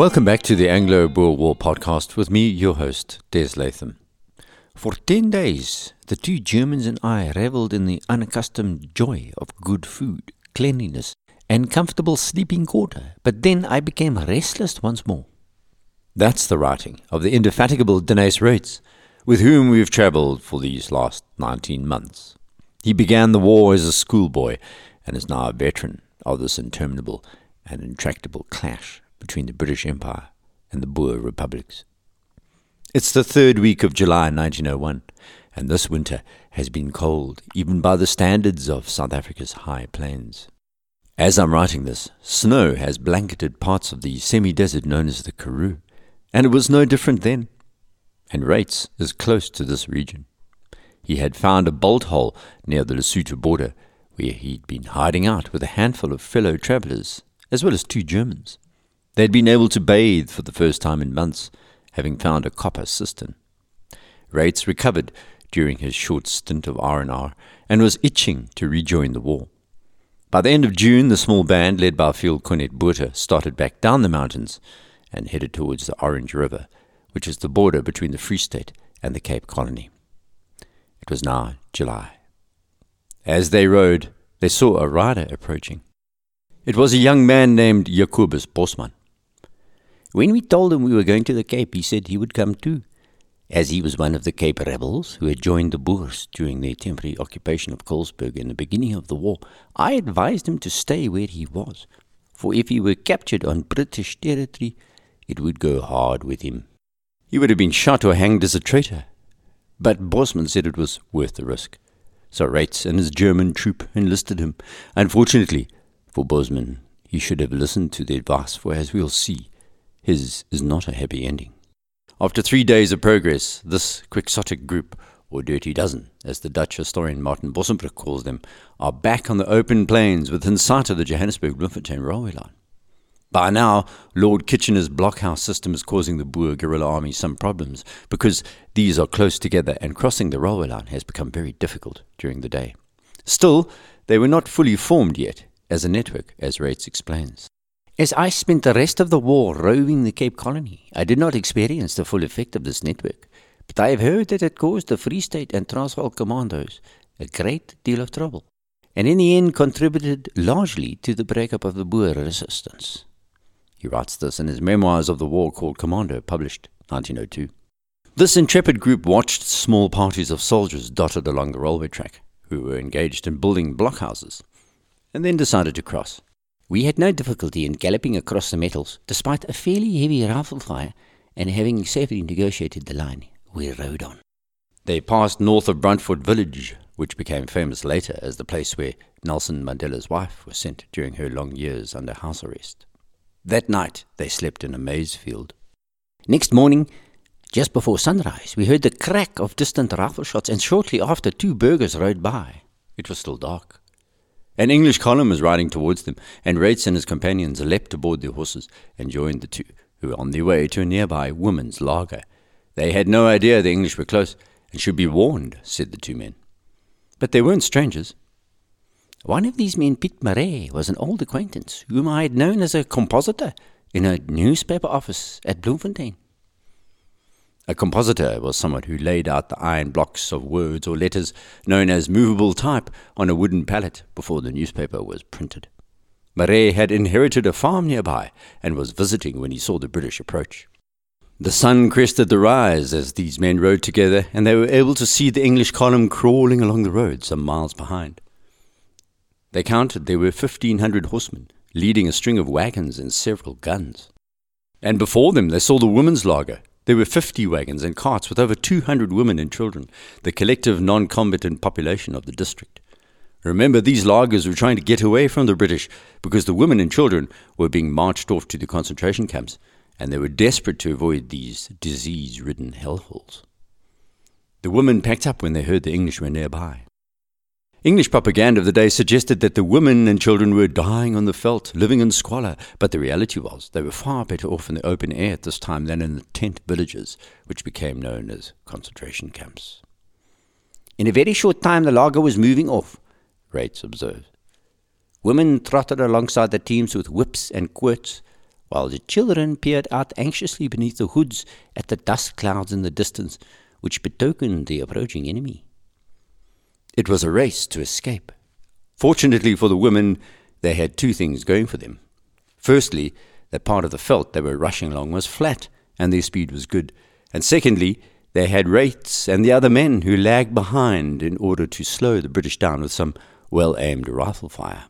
Welcome back to the Anglo Boer War podcast with me, your host, Des Latham. For ten days, the two Germans and I revelled in the unaccustomed joy of good food, cleanliness, and comfortable sleeping quarter, but then I became restless once more. That's the writing of the indefatigable Deneys Reitz, with whom we've travelled for these last 19 months. He began the war as a schoolboy and is now a veteran of this interminable and intractable clash between the British Empire and the Boer republics. It's the third week of July 1901, and this winter has been cold even by the standards of South Africa's high plains. As I'm writing this, snow has blanketed parts of the semi desert known as the Karoo, and it was no different then. And Reitz is close to this region. He had found a bolt hole near the Lesotho border where he'd been hiding out with a handful of fellow travellers, as well as two Germans. They'd been able to bathe for the first time in months, having found a copper cistern. Reitz recovered during his short stint of R&R and was itching to rejoin the war. By the end of June, the small band led by Field Cornet Botha started back down the mountains and headed towards the Orange River, which is the border between the Free State and the Cape Colony. It was now July. As they rode, they saw a rider approaching. It was a young man named Jacobus Bosman. When we told him we were going to the Cape, he said he would come too, as he was one of the Cape rebels who had joined the Boers during their temporary occupation of Colesberg in the beginning of the war. I advised him to stay where he was, for if he were captured on British territory, it would go hard with him. He would have been shot or hanged as a traitor. But Bosman said it was worth the risk. So Reitz and his German troop enlisted him. Unfortunately for Bosman, he should have listened to the advice, for as we'll see, his is not a happy ending. After three days of progress, this quixotic group, or dirty dozen, as the Dutch historian Martin Bossenbroek calls them, are back on the open plains within sight of the Johannesburg Bloemfontein railway line. By now, Lord Kitchener's blockhouse system is causing the Boer guerrilla army some problems because these are close together and crossing the railway line has become very difficult during the day. Still, they were not fully formed yet as a network, as Reitz explains. As I spent the rest of the war roving the Cape Colony, I did not experience the full effect of this network, but I have heard that it caused the Free State and Transvaal commandos a great deal of trouble, and in the end contributed largely to the breakup of the Boer resistance. He writes this in his Memoirs of the War called Commando, published 1902. This intrepid group watched small parties of soldiers dotted along the railway track, who were engaged in building blockhouses, and then decided to cross. We had no difficulty in galloping across the metals, despite a fairly heavy rifle fire, and having safely negotiated the line, we rode on. They passed north of Brandfort village, which became famous later as the place where Nelson Mandela's wife was sent during her long years under house arrest. That night they slept in a maize field. Next morning, just before sunrise, we heard the crack of distant rifle shots, and shortly after, two burghers rode by. It was still dark. An English column was riding towards them, and Reitz and his companions leapt aboard their horses and joined the two, who were on their way to a nearby women's laager. They had no idea the English were close, and should be warned, said the two men. But they weren't strangers. One of these men, Piet Marais, was an old acquaintance whom I had known as a compositor in a newspaper office at Bloemfontein. A compositor was someone who laid out the iron blocks of words or letters known as movable type on a wooden pallet before the newspaper was printed. Marais had inherited a farm nearby and was visiting when he saw the British approach. The sun crested the rise as these men rode together, and they were able to see the English column crawling along the road some miles behind. They counted there were 1,500 horsemen, leading a string of wagons and several guns. And before them they saw the women's laager. There were 50 wagons and carts with over 200 women and children, the collective non combatant population of the district. Remember, these laagers were trying to get away from the British because the women and children were being marched off to the concentration camps, and they were desperate to avoid these disease ridden hellholes. The women packed up when they heard the English were nearby. English propaganda of the day suggested that the women and children were dying on the veldt, living in squalor, but the reality was they were far better off in the open air at this time than in the tent villages, which became known as concentration camps. In a very short time, the laager was moving off, Reitz observed. Women trotted alongside the teams with whips and quirts, while the children peered out anxiously beneath the hoods at the dust clouds in the distance, which betokened the approaching enemy. It was a race to escape. Fortunately for the women, they had two things going for them. Firstly, that part of the veldt they were rushing along was flat, and their speed was good. And secondly, they had Reitz and the other men who lagged behind in order to slow the British down with some well aimed rifle fire.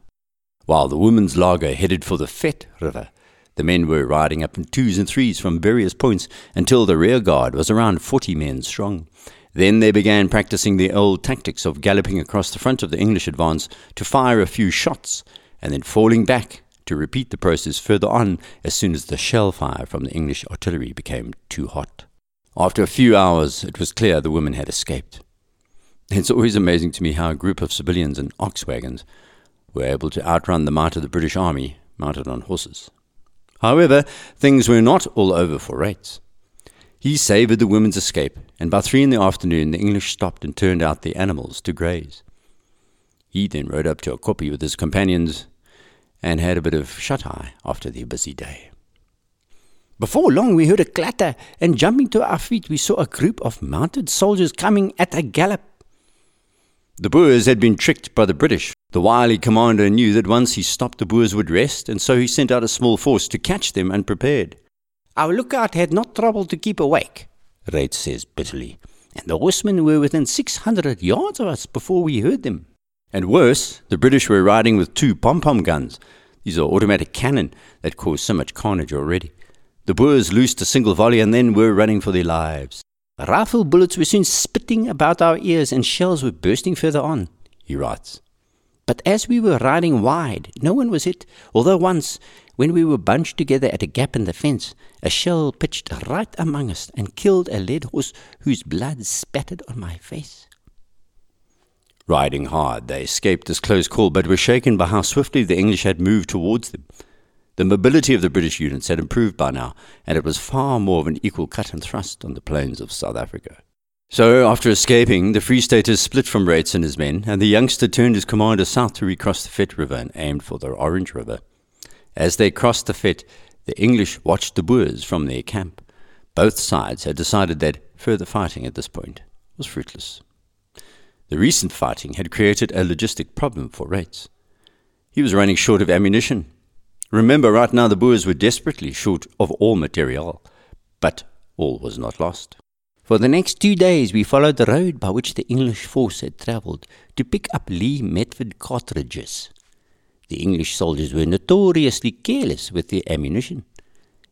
While the women's laager headed for the Vet River, the men were riding up in twos and threes from various points until the rear guard was around forty men strong. Then they began practicing the old tactics of galloping across the front of the English advance to fire a few shots and then falling back to repeat the process further on as soon as the shell fire from the English artillery became too hot. After a few hours, it was clear the women had escaped. It's always amazing to me how a group of civilians in ox wagons were able to outrun the might of the British Army mounted on horses. However, things were not all over for Reitz. He savoured the women's escape, and by three in the afternoon the English stopped and turned out the animals to graze. He then rode up to a kopje with his companions and had a bit of shut eye after the busy day. Before long, we heard a clatter, and jumping to our feet, we saw a group of mounted soldiers coming at a gallop. The Boers had been tricked by the British. The wily commander knew that once he stopped, the Boers would rest, and so he sent out a small force to catch them unprepared. Our lookout had not troubled to keep awake, Reitz says bitterly, and the horsemen were within 600 yards of us before we heard them. And worse, the British were riding with two pom pom guns. These are automatic cannon that caused so much carnage already. The Boers loosed a single volley and then were running for their lives. Rifle bullets were soon spitting about our ears and shells were bursting further on, he writes. But as we were riding wide, no one was hit, although once, when we were bunched together at a gap in the fence, a shell pitched right among us and killed a led horse whose blood spattered on my face. Riding hard, they escaped this close call, but were shaken by how swiftly the English had moved towards them. The mobility of the British units had improved by now, and it was far more of an equal cut and thrust on the plains of South Africa. So, after escaping, the Free Staters split from Reitz and his men, and the youngster turned his commander south to recross the Vet River and aimed for the Orange River. As they crossed the Vet, the English watched the Boers from their camp. Both sides had decided that further fighting at this point was fruitless. The recent fighting had created a logistic problem for Reitz. He was running short of ammunition. Remember, right now the Boers were desperately short of all material, but all was not lost. For the next two days, we followed the road by which the English force had travelled to pick up Lee Metford cartridges. The English soldiers were notoriously careless with their ammunition.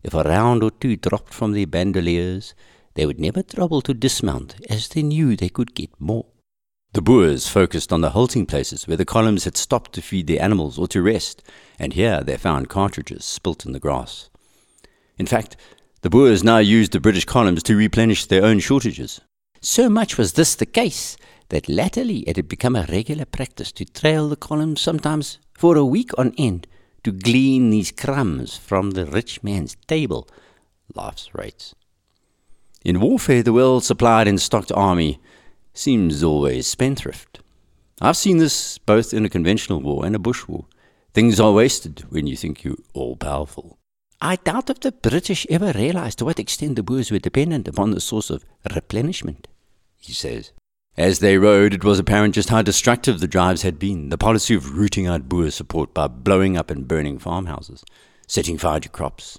If a round or two dropped from their bandoliers, they would never trouble to dismount, as they knew they could get more. The Boers focused on the halting places where the columns had stopped to feed their animals or to rest, and here they found cartridges spilt in the grass. In fact, the Boers now used the British columns to replenish their own shortages. So much was this the case that latterly it had become a regular practice to trail the columns sometimes for a week on end to glean these crumbs from the rich man's table, laughs Reitz. In warfare, the well supplied and stocked army seems always spendthrift. I've seen this both in a conventional war and a bush war. Things are wasted when you think you're all powerful. I doubt if the British ever realized to what extent the Boers were dependent upon the source of replenishment, he says. As they rode, it was apparent just how destructive the drives had been. The policy of rooting out Boer support by blowing up and burning farmhouses, setting fire to crops.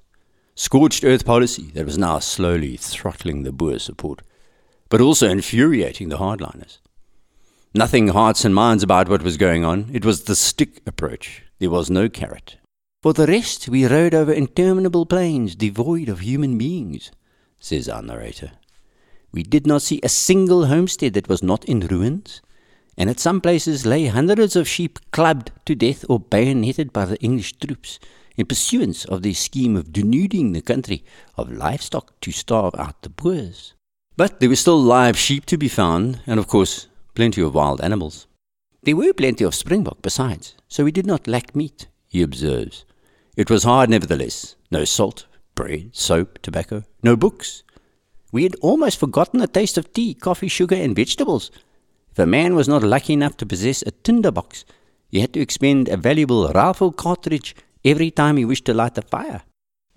Scorched earth policy that was now slowly throttling the Boer support, but also infuriating the hardliners. Nothing hearts and minds about what was going on. It was the stick approach. There was no carrot. For the rest, we rode over interminable plains devoid of human beings, says our narrator. We did not see a single homestead that was not in ruins, and at some places lay hundreds of sheep clubbed to death or bayoneted by the English troops in pursuance of their scheme of denuding the country of livestock to starve out the Boers. But there were still live sheep to be found, and of course, plenty of wild animals. There were plenty of springbok besides, so we did not lack meat, he observes. It was hard nevertheless. No salt, bread, soap, tobacco, no books, we had almost forgotten the taste of tea, coffee, sugar, and vegetables. If a man was not lucky enough to possess a tinder box, he had to expend a valuable rifle cartridge every time he wished to light a fire.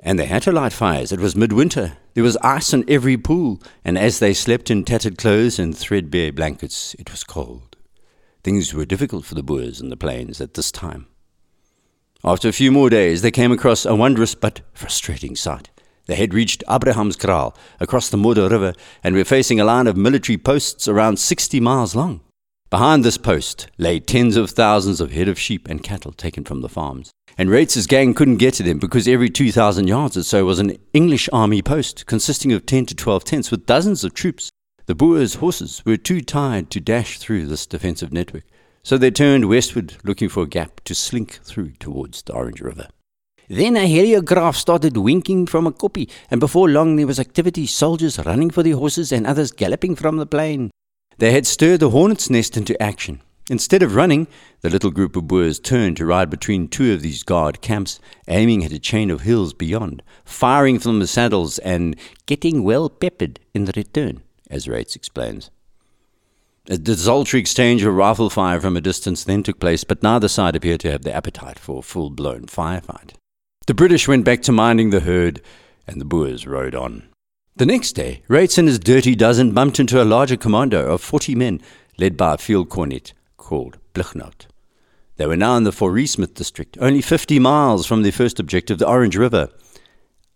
And they had to light fires. It was midwinter. There was ice in every pool, and as they slept in tattered clothes and threadbare blankets, it was cold. Things were difficult for the Boers in the plains at this time. After a few more days, they came across a wondrous but frustrating sight. They had reached Abrahamskraal across the Modder River and were facing a line of military posts around 60 miles long. Behind this post lay tens of thousands of head of sheep and cattle taken from the farms. And Reitz' gang couldn't get to them because every 2,000 yards or so was an English army post consisting of 10 to 12 tents with dozens of troops. The Boers' horses were too tired to dash through this defensive network, so they turned westward looking for a gap to slink through towards the Orange River. Then a heliograph started winking from a kopje, and before long there was activity soldiers running for their horses and others galloping from the plain. They had stirred the hornet's nest into action. Instead of running, the little group of Boers turned to ride between two of these guard camps, aiming at a chain of hills beyond, firing from the saddles and getting well peppered in the return, as Reitz explains. A desultory exchange of rifle fire from a distance then took place, but neither side appeared to have the appetite for a full blown firefight. The British went back to minding the herd, and the Boers rode on. The next day, Reitz and his dirty dozen bumped into a larger commando of forty men, led by a field cornet called Blignaut. They were now in the Fauresmith district, only 50 miles from their first objective, the Orange River.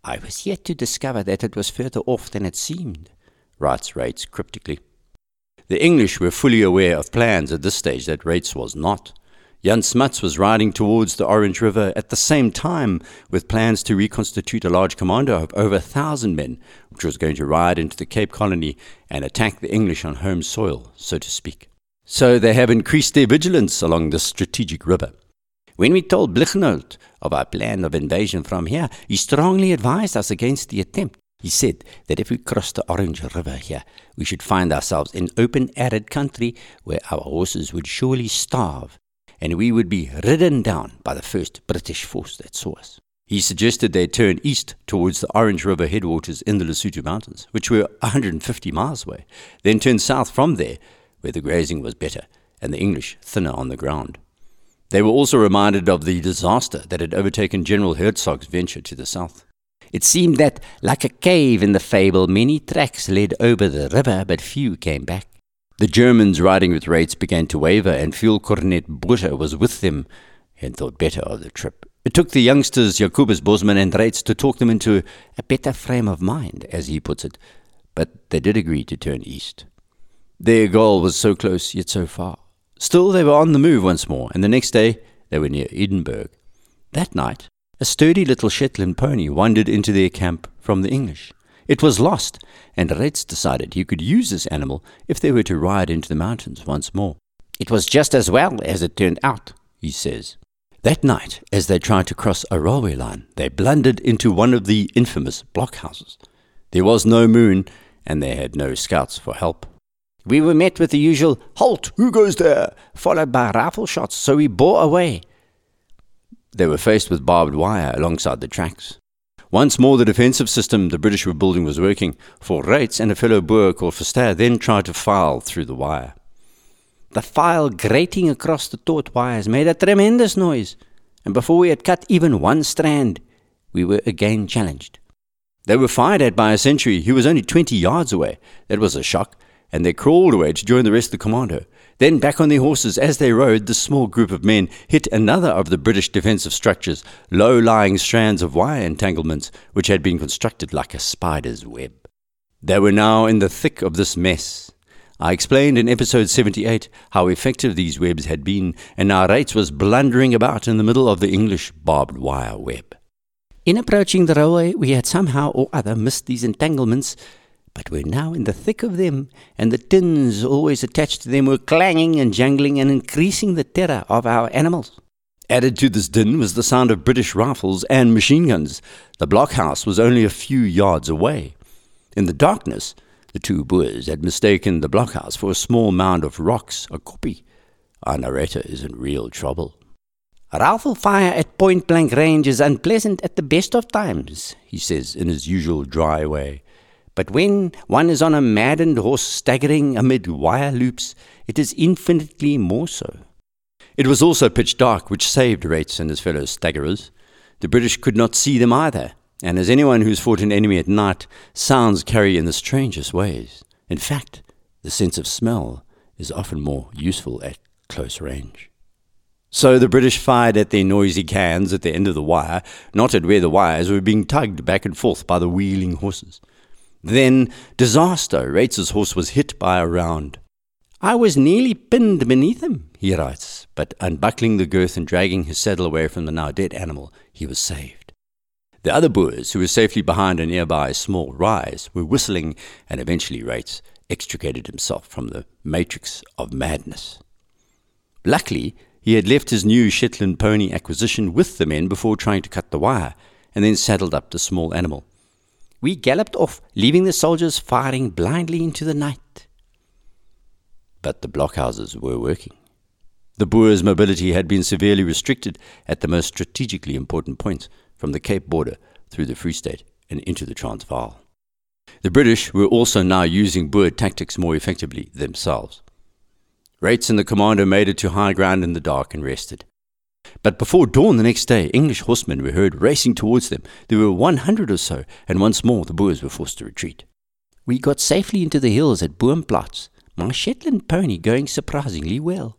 I was yet to discover that it was further off than it seemed, writes Reitz cryptically. The English were fully aware of plans at this stage that Reitz was not. Jan Smuts was riding towards the Orange River at the same time with plans to reconstitute a large commando of over a thousand men, which was going to ride into the Cape Colony and attack the English on home soil, so to speak. So they have increased their vigilance along this strategic river. When we told Blignaut of our plan of invasion from here, he strongly advised us against the attempt. He said that if we crossed the Orange River here, we should find ourselves in open, arid country where our horses would surely starve, and we would be ridden down by the first British force that saw us. He suggested they turn east towards the Orange River headwaters in the Lesotho Mountains, which were 150 miles away, then turn south from there where the grazing was better and the English thinner on the ground. They were also reminded of the disaster that had overtaken General Hertzog's venture to the south. It seemed that, like a cave in the fable, many tracks led over the river, but few came back. The Germans riding with Reitz began to waver, and Field Cornet was with them and thought better of the trip. It took the youngsters, Jacobus Bosman and Reitz, to talk them into a better frame of mind, as he puts it, but they did agree to turn east. Their goal was so close yet so far. Still, they were on the move once more, and the next day they were near Edenburg. That night, a sturdy little Shetland pony wandered into their camp from the English. It was lost, and Reitz decided he could use this animal if they were to ride into the mountains once more. It was just as well as it turned out, he says. That night, as they tried to cross a railway line, they blundered into one of the infamous blockhouses. There was no moon, and they had no scouts for help. We were met with the usual, Halt, who goes there? followed by rifle shots, so we bore away. They were faced with barbed wire alongside the tracks. Once more, the defensive system the British were building was working, for Reitz and a fellow Boer called Verster then tried to file through the wire. The file grating across the taut wires made a tremendous noise, and before we had cut even one strand, we were again challenged. They were fired at by a sentry who was only twenty yards away. That was a shock, and they crawled away to join the rest of the commando. Then, back on their horses, as they rode, the small group of men hit another of the British defensive structures, low lying strands of wire entanglements, which had been constructed like a spider's web. They were now in the thick of this mess. I explained in episode 78 how effective these webs had been, and now Reitz was blundering about in the middle of the English barbed wire web. In approaching the railway, we had somehow or other missed these entanglements but we're now in the thick of them, and the tins always attached to them were clanging and jangling and increasing the terror of our animals. Added to this din was the sound of British rifles and machine guns. The blockhouse was only a few yards away. In the darkness, the two Boers had mistaken the blockhouse for a small mound of rocks, a kopje. Our narrator is in real trouble. Rifle fire at point blank range is unpleasant at the best of times, he says in his usual dry way. But when one is on a maddened horse staggering amid wire loops, it is infinitely more so. It was also pitch dark, which saved Reitz and his fellow staggerers. The British could not see them either, And as anyone who's fought an enemy at night, sounds carry in the strangest ways. In fact, the sense of smell is often more useful at close range. So the British fired at their noisy cans at the end of the wire, not at where the wires were being tugged back and forth by the wheeling horses. Then, disaster, Reitz's horse was hit by a round. I was nearly pinned beneath him, he writes, but unbuckling the girth and dragging his saddle away from the now dead animal, he was saved. The other Boers, who were safely behind a nearby small rise, were whistling, and eventually Reitz extricated himself from the matrix of madness. Luckily, he had left his new Shetland pony acquisition with the men before trying to cut the wire, and then saddled up the small animal. We galloped off, leaving the soldiers firing blindly into the night. But the blockhouses were working. The Boers' mobility had been severely restricted at the most strategically important points, from the Cape border through the Free State and into the Transvaal. The British were also now using Boer tactics more effectively themselves. Reitz and the commander made it to high ground in the dark and rested. But before dawn the next day, English horsemen were heard racing towards them. There were one hundred or so, and once more the Boers were forced to retreat. We got safely into the hills at Boomplatz, my Shetland pony going surprisingly well.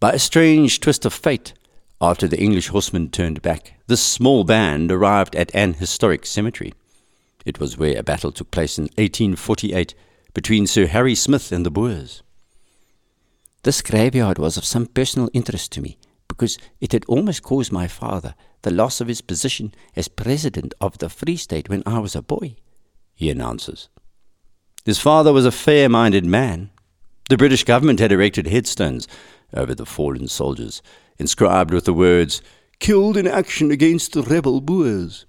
By a strange twist of fate, after the English horsemen turned back, this small band arrived at an historic cemetery. It was where a battle took place in 1848 between Sir Harry Smith and the Boers. This graveyard was of some personal interest to me because it had almost caused my father the loss of his position as president of the Free State when I was a boy, he announces. His father was a fair minded man. The British government had erected headstones over the fallen soldiers, inscribed with the words, Killed in action against the rebel Boers.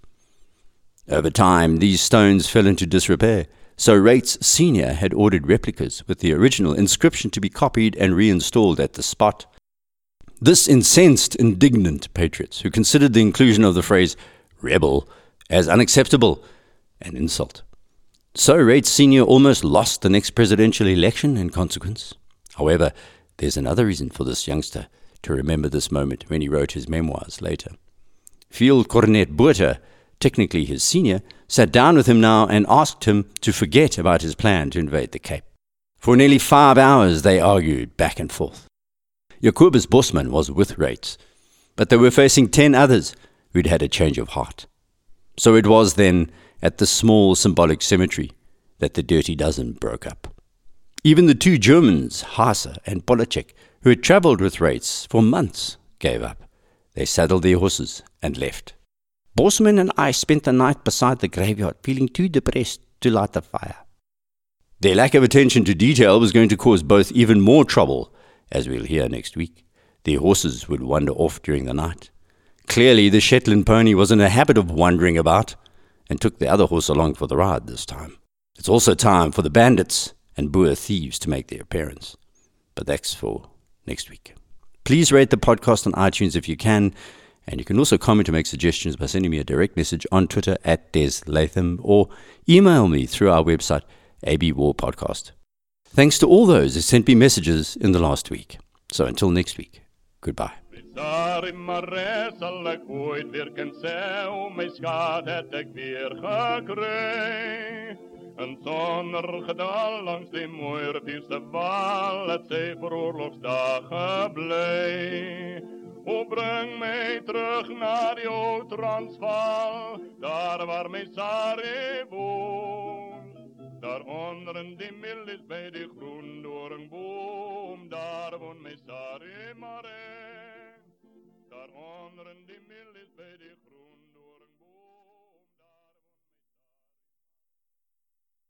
Over time, these stones fell into disrepair so Reitz Sr. had ordered replicas with the original inscription to be copied and reinstalled at the spot. This incensed indignant patriots who considered the inclusion of the phrase rebel as unacceptable an insult. So Reitz Sr. almost lost the next presidential election in consequence. However, there's another reason for this youngster to remember this moment when he wrote his memoirs later. Field Cornet Botha technically his senior, sat down with him now and asked him to forget about his plan to invade the Cape. For nearly five hours they argued back and forth. Jacobus Bosman was with Reitz, but they were facing ten others who'd had a change of heart. So it was then at the small symbolic cemetery that the dirty dozen broke up. Even the two Germans, Haase and Polacek, who had travelled with Reitz for months, gave up. They saddled their horses and left. Bosman and I spent the night beside the graveyard, feeling too depressed to light the fire. Their lack of attention to detail was going to cause both even more trouble, as we'll hear next week. Their horses would wander off during the night. Clearly, the Shetland pony was in a habit of wandering about and took the other horse along for the ride this time. It's also time for the bandits and Boer thieves to make their appearance. But that's for next week. Please rate the podcast on iTunes if you can. And you can also comment or make suggestions by sending me a direct message on Twitter at Des Latham or email me through our website, AB War Podcast. Thanks to all those who sent me messages in the last week. So until next week, goodbye. Een zonnergedal langs de mooierdienste val, het zij voor oorlogsdagen blij. O breng mij terug naar die oude Transvaal, daar waar mijn Sare woont. Daaronder een dimmel is bij de groen door een boom, daar woont mij Sarimare. Daaronder een dimmel is bij de groen.